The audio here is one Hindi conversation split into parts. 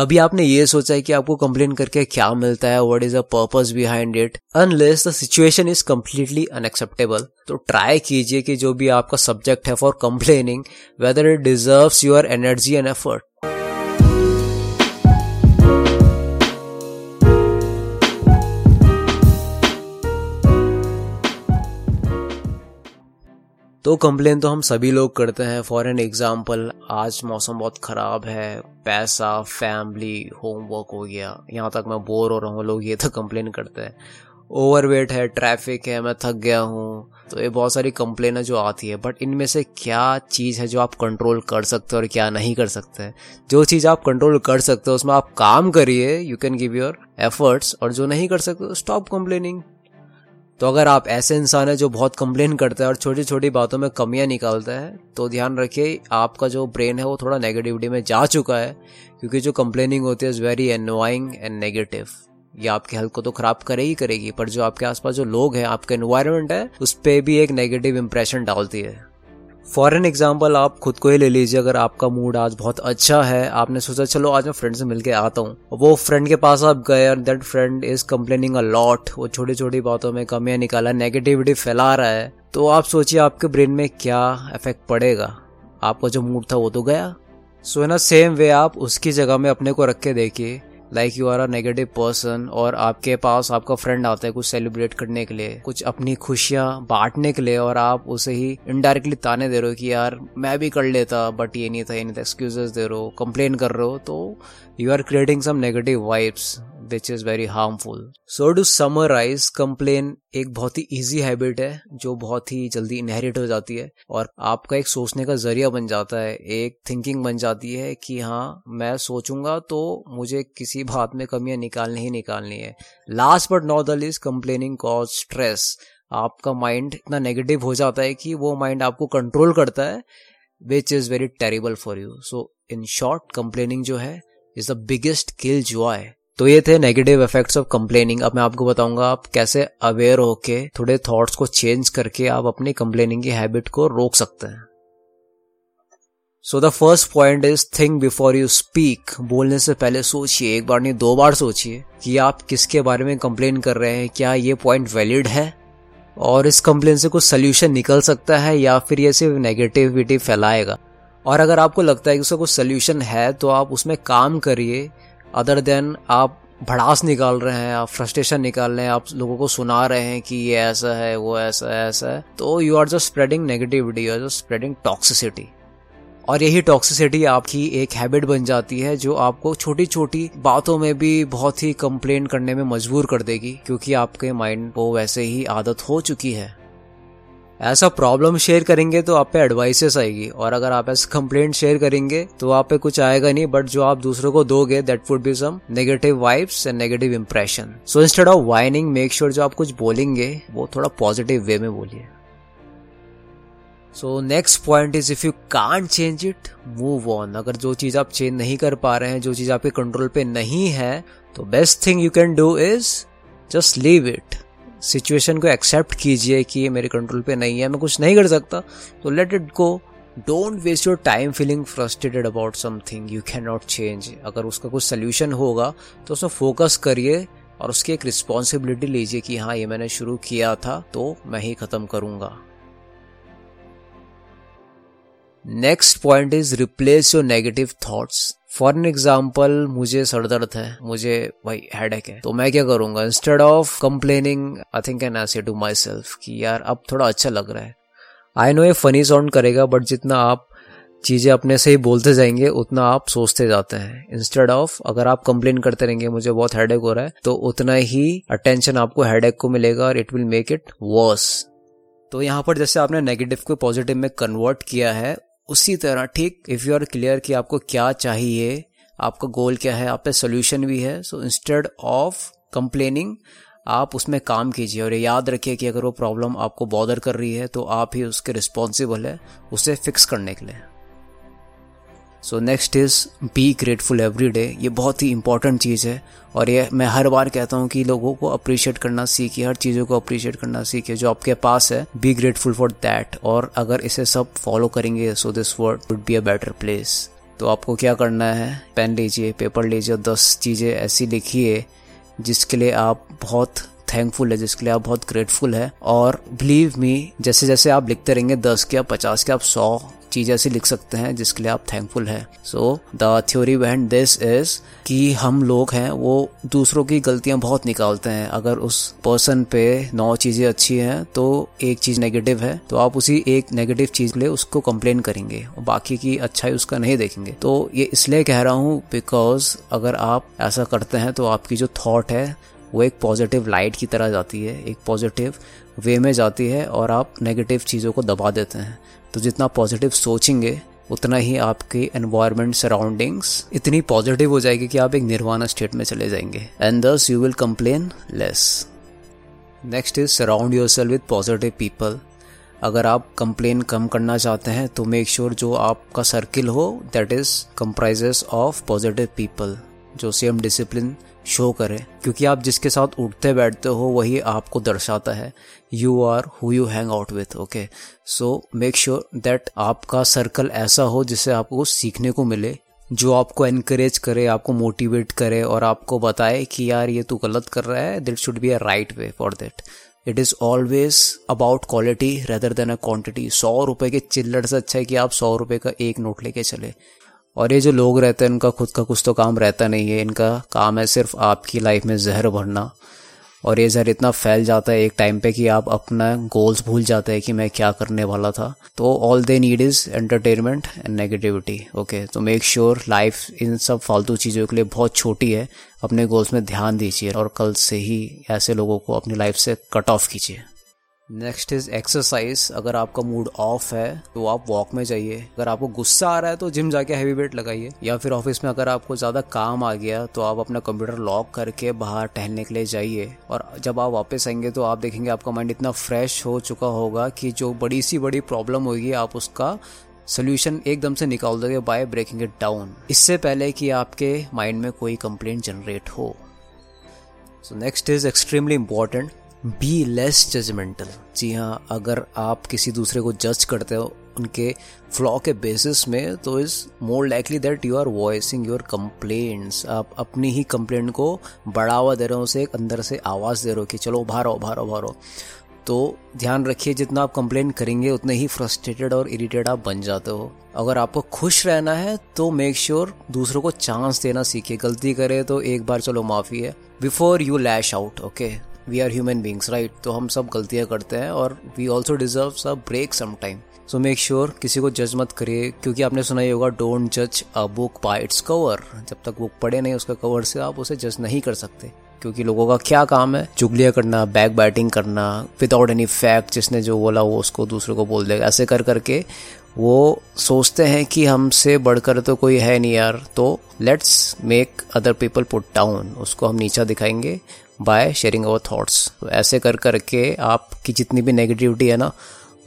कभी आपने ये सोचा है कि आपको कंप्लेन करके क्या मिलता है? What is a purpose behind it unless the situation is completely unacceptable तो ट्राई कीजिए कि जो भी आपका सब्जेक्ट है for complaining whether it deserve your energy and effort तो कंप्लेन तो हम सभी लोग करते हैं। फॉर एन एग्ज़ाम्पल आज मौसम बहुत ख़राब है। पैसा फैमिली होमवर्क हो गया। यहाँ तक मैं बोर हो रहा हूँ, लोग ये तो कंप्लेन करते हैं। ओवरवेट है ट्रैफ़िक है, मैं थक गया हूँ। तो ये बहुत सारी कंप्लेन है जो आती है। बट इनमें से क्या चीज़ है जो आप कंट्रोल कर सकते हो और क्या नहीं कर सकते? जो चीज़ आप कंट्रोल कर सकते हो, उसमें आप काम करिए। You can give your efforts और जो नहीं कर सकते स्टॉप कंप्लेनिंग तो अगर आप ऐसे इंसान है जो बहुत कंप्लेन करता है और छोटी छोटी बातों में कमियाँ निकालता है तो ध्यान रखिए, आपका जो ब्रेन है वो थोड़ा नेगेटिविटी में जा चुका है, क्योंकि जो कंप्लेनिंग होती है is very annoying and negative ये आपके हेल्थ को तो खराब करे ही करेगी, पर जो आपके आसपास जो लोग हैं, आपके एनवायरमेंट है, उस पर भी एक नेगेटिव इंप्रेशन डालती है। फॉर एन एग्ज़ाम्पल आप खुद को ही ले लीजिए, अगर आपका मूड आज बहुत अच्छा है, आपने सोचा, चलो, आज मैं फ्रेंड से मिलके आता हूँ। वो फ्रेंड के पास आप गए और that friend is complaining a lot वो छोटी छोटी बातों में कमियाँ निकाला नेगेटिविटी फैला रहा है। तो आप सोचिए, आपके ब्रेन में क्या इफ़ेक्ट पड़ेगा? आपका जो मूड था, वो तो गया। सो इन सेम वे आप उसकी जगह में अपने को रख के देखिए। Like you are a negative person और आपके पास आपका फ्रेंड आता है कुछ सेलिब्रेट करने के लिए, कुछ अपनी खुशियाँ बांटने के लिए और आप उसे ही इनडायरेक्टली ताने दे रहे हो कि यार मैं भी कर लेता बट ये नहीं था, ये नहीं था एक्सक्यूजेस दे रहे हो कंप्लेन कर रहे हो तो you are creating some negative vibes which is very harmful so to summarise complain एक बहुत ही ईजी हैबिट है, जो बहुत ही जल्दी इनहेरिट हो जाती है और आपका एक सोचने का ज़रिया बन जाता है, एक थिंकिंग बन जाती है कि हाँ मैं सोचूँगा तो मुझे किसी बात में कमियाँ निकालनी ही निकालनी है। Last but not the is complaining cause stress आपका माइंड इतना नेगेटिव हो जाता है कि वो माइंड आपको कंट्रोल करता है which is very terrible for you so in short complaining जो है is the biggest killjoy तो ये थे नेगेटिव इफेक्ट्स ऑफ़ कंप्लेनिंग अब मैं आपको बताऊँगा आप कैसे अवेयर होके, थोड़े थॉट्स को चेंज करके आप अपनी कंप्लेनिंग की हैबिट को रोक सकते हैं। So the first point is think before you speak बोलने से पहले सोचिए, एक बार नहीं, दो बार सोचिए कि आप किसके बारे में कंप्लेन कर रहे हैं, क्या ये पॉइंट वैलिड है? और इस कंप्लेन से कुछ सोल्यूशन निकल सकता है या फिर ये सिर्फ़ नेगेटिविटी फैलाएगा? और अगर आपको लगता है कि उसका कुछ सोल्यूशन है तो आप उसमें काम करिए। अदर देन आप भड़ास निकाल रहे हैं, आप फ्रस्ट्रेशन निकाल रहे हैं, आप लोगों को सुना रहे हैं कि ये ऐसा है, वो ऐसा है ऐसा है तो you are just spreading negativity you are just spreading toxicity और यही टॉक्सिसिटी आपकी एक हैबिट बन जाती है जो आपको छोटी छोटी बातों में भी बहुत ही कंप्लेन करने में मजबूर कर देगी, क्योंकि आपके माइंड को वैसे ही आदत हो चुकी है। ऐसा प्रॉब्लम शेयर करेंगे तो आप पे एडवाइसेस आएगी। और अगर आप ऐसा कंप्लेंट शेयर करेंगे तो आप पे कुछ आएगा नहीं बट जो आप दूसरों को दोगे that would be some negative vibes and negative impression so instead of whining make sure जो आप कुछ बोलेंगे, वो थोड़ा पॉजिटिव वे में बोलिए। So next point is if you can change it move on अगर जो चीज़ आप चेंज नहीं कर पा रहे हैं, जो चीज़ आपके कंट्रोल पे नहीं है तो best thing you can do is just leave it situation को एक्सेप्ट कीजिए कि ये मेरे कंट्रोल पे नहीं है, मैं कुछ नहीं कर सकता। तो let it go don't waste your time feeling frustrated about something you can not change अगर उसका कुछ सोल्यूशन होगा तो उसमें फोकस करिए और उसकी एक रिस्पॉन्सिबिलिटी लीजिए कि हाँ ये मैंने शुरू किया था तो मैं ही खत्म करूँगा। Next point is replace your negative thoughts for an example मुझे सर दर्द है, मुझे भाई हेड है। तो मैं क्या करूँगा? Instead of complaining I think an ऐसे टू माई सेल्फ कि यार अब थोड़ा अच्छा लग रहा है। आई नो ये फनी साउंड करेगा बट जितना आप चीज़ें अपने से ही बोलते जाएँगे, उतना आप सोचते जाते हैं। इंस्टेड ऑफ़ अगर आप कंप्लेन करते रहेंगे, मुझे बहुत हेडेक हो रहा है तो उतना ही अटेंशन आपको हेडेक को मिलेगा और it will make it worse तो यहाँ पर जैसे आपने नेगेटिव को पॉजिटिव में कन्वर्ट किया है उसी तरह, ठीक इफ़ यू आर क्लियर कि आपको क्या चाहिए, आपका गोल क्या है, आप पे सोल्यूशन भी है सो इंस्टेड ऑफ़ कंप्लेनिंग आप उसमें काम कीजिए और ये याद रखिए कि अगर वो प्रॉब्लम आपको बॉदर कर रही है तो आप ही उसके रिस्पॉन्सिबल है, उसे फिक्स करने के लिए। So next is be grateful every day ये बहुत ही इंपॉर्टेंट चीज़ है। और ये मैं हर बार कहता हूँ कि लोगों को अप्रिशिएट करना सीखिए, हर चीज़ों को अप्रिशिएट करना सीखिए जो आपके पास है। बी ग्रेटफुल फॉर दैट और अगर इसे सब फॉलो करेंगे so this world would be a better place तो आपको क्या करना है? पेन लीजिए पेपर लीजिए और दस चीज़ें ऐसी लिखिए जिसके लिए आप बहुत थैंकफुल है, जिसके लिए आप बहुत ग्रेटफुल है। और बिलीव मी जैसे जैसे आप लिखते रहेंगे, दस के आप पचास के, आप सौ चीज़ ऐसी लिख सकते हैं जिसके लिए आप थैंकफुल हैं। So the theory behind this is कि हम लोग हैं, वो दूसरों की गलतियाँ बहुत निकालते हैं। अगर उस पर्सन पे नौ चीज़ें अच्छी हैं तो एक चीज़ नेगेटिव है तो आप उसी एक नेगेटिव चीज़ के लिए उसको कंप्लेन करेंगे और बाकी की अच्छाई उसका नहीं देखेंगे। तो ये इसलिए कह रहा हूँ बिकॉज़ अगर आप ऐसा करते हैं तो आपकी जो थॉट है वो एक पॉजिटिव लाइट की तरह जाती है, एक पॉजिटिव वे में जाती है और आप नेगेटिव चीज़ों को दबा देते हैं। तो जितना पॉजिटिव सोचेंगे, उतना ही आपकी एनवायरमेंट सराउंडिंग्स इतनी पॉजिटिव हो जाएगी कि आप एक निर्वाणा स्टेट में चले जाएँगे। And thus you will complain less next is surround yourself with positive people अगर आप कंप्लेन कम करना चाहते हैं तो मेक श्योर sure जो आपका सर्किल हो that is comprises of positive people जो सेम डिसिप्लिन शो करे, क्योंकि आप जिसके साथ उठते बैठते हो, वही आपको दर्शाता है। You are who you hang out with okay so make sure that आपका सर्कल ऐसा हो जिससे आपको सीखने को मिले, जो आपको एनकरेज करे, आपको मोटिवेट करे और आपको बताए कि यार, ये तू गलत कर रहा है it should be a right way for that it is always about quality rather than a quantity सौ रुपए के चिल्लर से अच्छा है कि आप सौ रुपए का एक नोट लेके चले। और ये जो लोग रहते हैं उनका खुद का कुछ तो काम रहता नहीं है। इनका काम है सिर्फ़ आपकी लाइफ में जहर भरना। और ये जहर इतना फैल जाता है एक टाइम पे कि आप अपना गोल्स भूल जाते हैं कि मैं क्या करने वाला था। तो all they need is entertainment and negativity okay तो मेक श्योर लाइफ इन सब फालतू चीज़ों के लिए बहुत छोटी है। अपने गोल्स में ध्यान दीजिए और कल से ही ऐसे लोगों को अपनी लाइफ से कट ऑफ़ कीजिए। नेक्स्ट इज़ एक्सरसाइज अगर आपका मूड ऑफ़ है तो आप वॉक में जाइए। अगर आपको गुस्सा आ रहा है तो जिम जाके हैवी वेट लगाइए। या फिर ऑफ़िस में अगर आपको ज़्यादा काम आ गया तो आप अपना कंप्यूटर लॉक करके बाहर टहलने के लिए जाइए। और जब आप वापस आएँगे तो आप देखेंगे आपका माइंड इतना फ्रेश हो चुका होगा कि जो बड़ी सी बड़ी प्रॉब्लम होगी, आप उसका सोल्यूशन एकदम से निकाल दोगे बाय ब्रेकिंग इट डाउन इससे पहले कि आपके माइंड में कोई कंप्लेंट जनरेट हो। So next is extremely important be less judgemental जी हाँ अगर आप किसी दूसरे को जज करते हो, उनके फ्लॉ के बेसिस में तो is more likely that you are voicing your complaints आप अपनी ही कंप्लेंट को बढ़ावा दे रहे हो, उसे अंदर से आवाज़ दे रहे हो कि चलो भारो भारो भारो तो ध्यान रखिए, जितना आप कंप्लेन करेंगे, उतने ही फ्रस्ट्रेटेड और इरिटेड आप बन जाते हो। अगर आपको खुश रहना है तो मेक श्योर sure दूसरों को चांस देना सीखिए। गलती करे तो एक बार चलो माफ़ी है before you lash out okay we are human beings right तो हम सब गलतियाँ करते हैं और we also deserve a break some time so make sure किसी को जज मत करिए, क्योंकि आपने सुना ही होगा डोंट जज a book by its cover जब तक बुक पढ़े नहीं उसका कवर से आप उसे जज नहीं कर सकते, क्योंकि लोगों का क्या काम है? चुगलियाँ करना बैक बैटिंग करना विदाउट एनी फैक्ट जिसने जो बोला वो उसको दूसरे को बोल देगा। ऐसे कर करके वो सोचते हैं कि हमसे बढ़कर तो कोई है नहीं यार तो let's make other people put down उसको हम नीचा दिखाएँगे बाय शेयरिंग अवर थॉट्स तो ऐसे कर करके आपकी जितनी भी नेगेटिविटी है ना,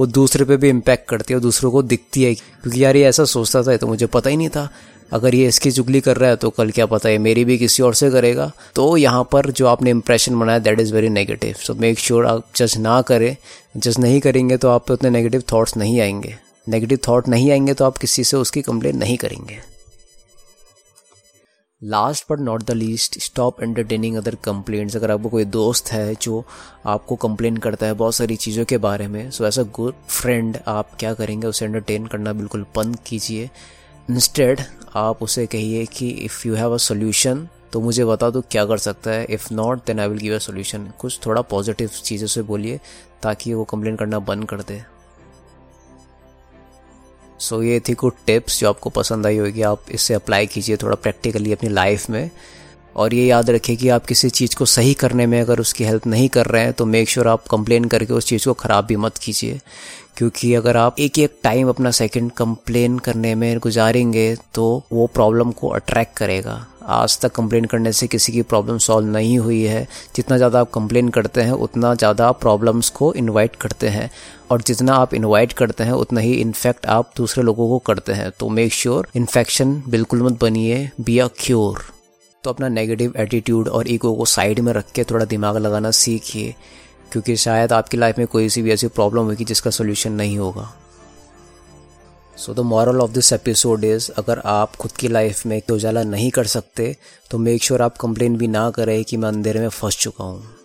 वो दूसरे पे भी इम्पैक्ट करती है और दूसरों को दिखती है। क्योंकि यार ये ऐसा सोचता था तो मुझे पता ही नहीं था। अगर ये इसकी चुगली कर रहा है तो कल क्या पता है, मेरी भी किसी और से करेगा। तो यहाँ पर जो आपने इंप्रेशन बनाया that is very negative so make sure आप जज ना करें। जज नहीं करेंगे तो आप पे उतने नेगेटिव थाट्स नहीं आएँगे। नेगेटिव थॉट नहीं आएँगे तो आप किसी से उसकी कंप्लेन नहीं करेंगे। Last but not the least stop entertaining other complaints अगर आपको कोई दोस्त है जो आपको कंप्लेन करता है बहुत सारी चीज़ों के बारे में so as a good friend आप क्या करेंगे, उसे एंटरटेन करना बिल्कुल बंद कीजिए। इंस्टेड आप उसे कहिए कि if you have a solution तो मुझे बता दो क्या कर सकता है। If not then I will give a solution कुछ थोड़ा पॉजिटिव चीज़ों से बोलिए ताकि वो कंप्लेन करना बंद कर दे। सो so, ये थी कुछ टिप्स जो आपको पसंद आई होगी। आप इससे अप्लाई कीजिए थोड़ा प्रैक्टिकली अपनी लाइफ में। और ये याद रखिए कि आप किसी चीज़ को सही करने में अगर उसकी हेल्प नहीं कर रहे हैं तो मेक श्योर sure आप कंप्लेन करके उस चीज़ को ख़राब भी मत कीजिए। क्योंकि अगर आप एक एक टाइम अपना सेकंड कंप्लेन करने में गुजारेंगे तो वो प्रॉब्लम को अट्रैक्ट करेगा। आज तक कंप्लेन करने से किसी की प्रॉब्लम सॉल्व नहीं हुई है। जितना ज़्यादा आप कंप्लेन करते हैं, उतना ज़्यादा आप प्रॉब्लम्स को इनवाइट करते हैं। और जितना आप इनवाइट करते हैं, उतना ही इन्फेक्ट आप दूसरे लोगों को करते हैं। तो मेक श्योर इन्फेक्शन बिल्कुल मत बनिए बी अ क्योर तो अपना नेगेटिव एटीट्यूड और ईगो को साइड में रख के थोड़ा दिमाग लगाना सीखिए, क्योंकि शायद आपकी लाइफ में कोई सी भी ऐसी प्रॉब्लम होगी जिसका सोल्यूशन नहीं होगा। So the moral of this episode is अगर आप खुद की लाइफ में उजाला नहीं कर सकते तो मेक श्योर sure आप कंप्लेन भी ना करें कि मैं अंधेरे में फंस चुका हूँ।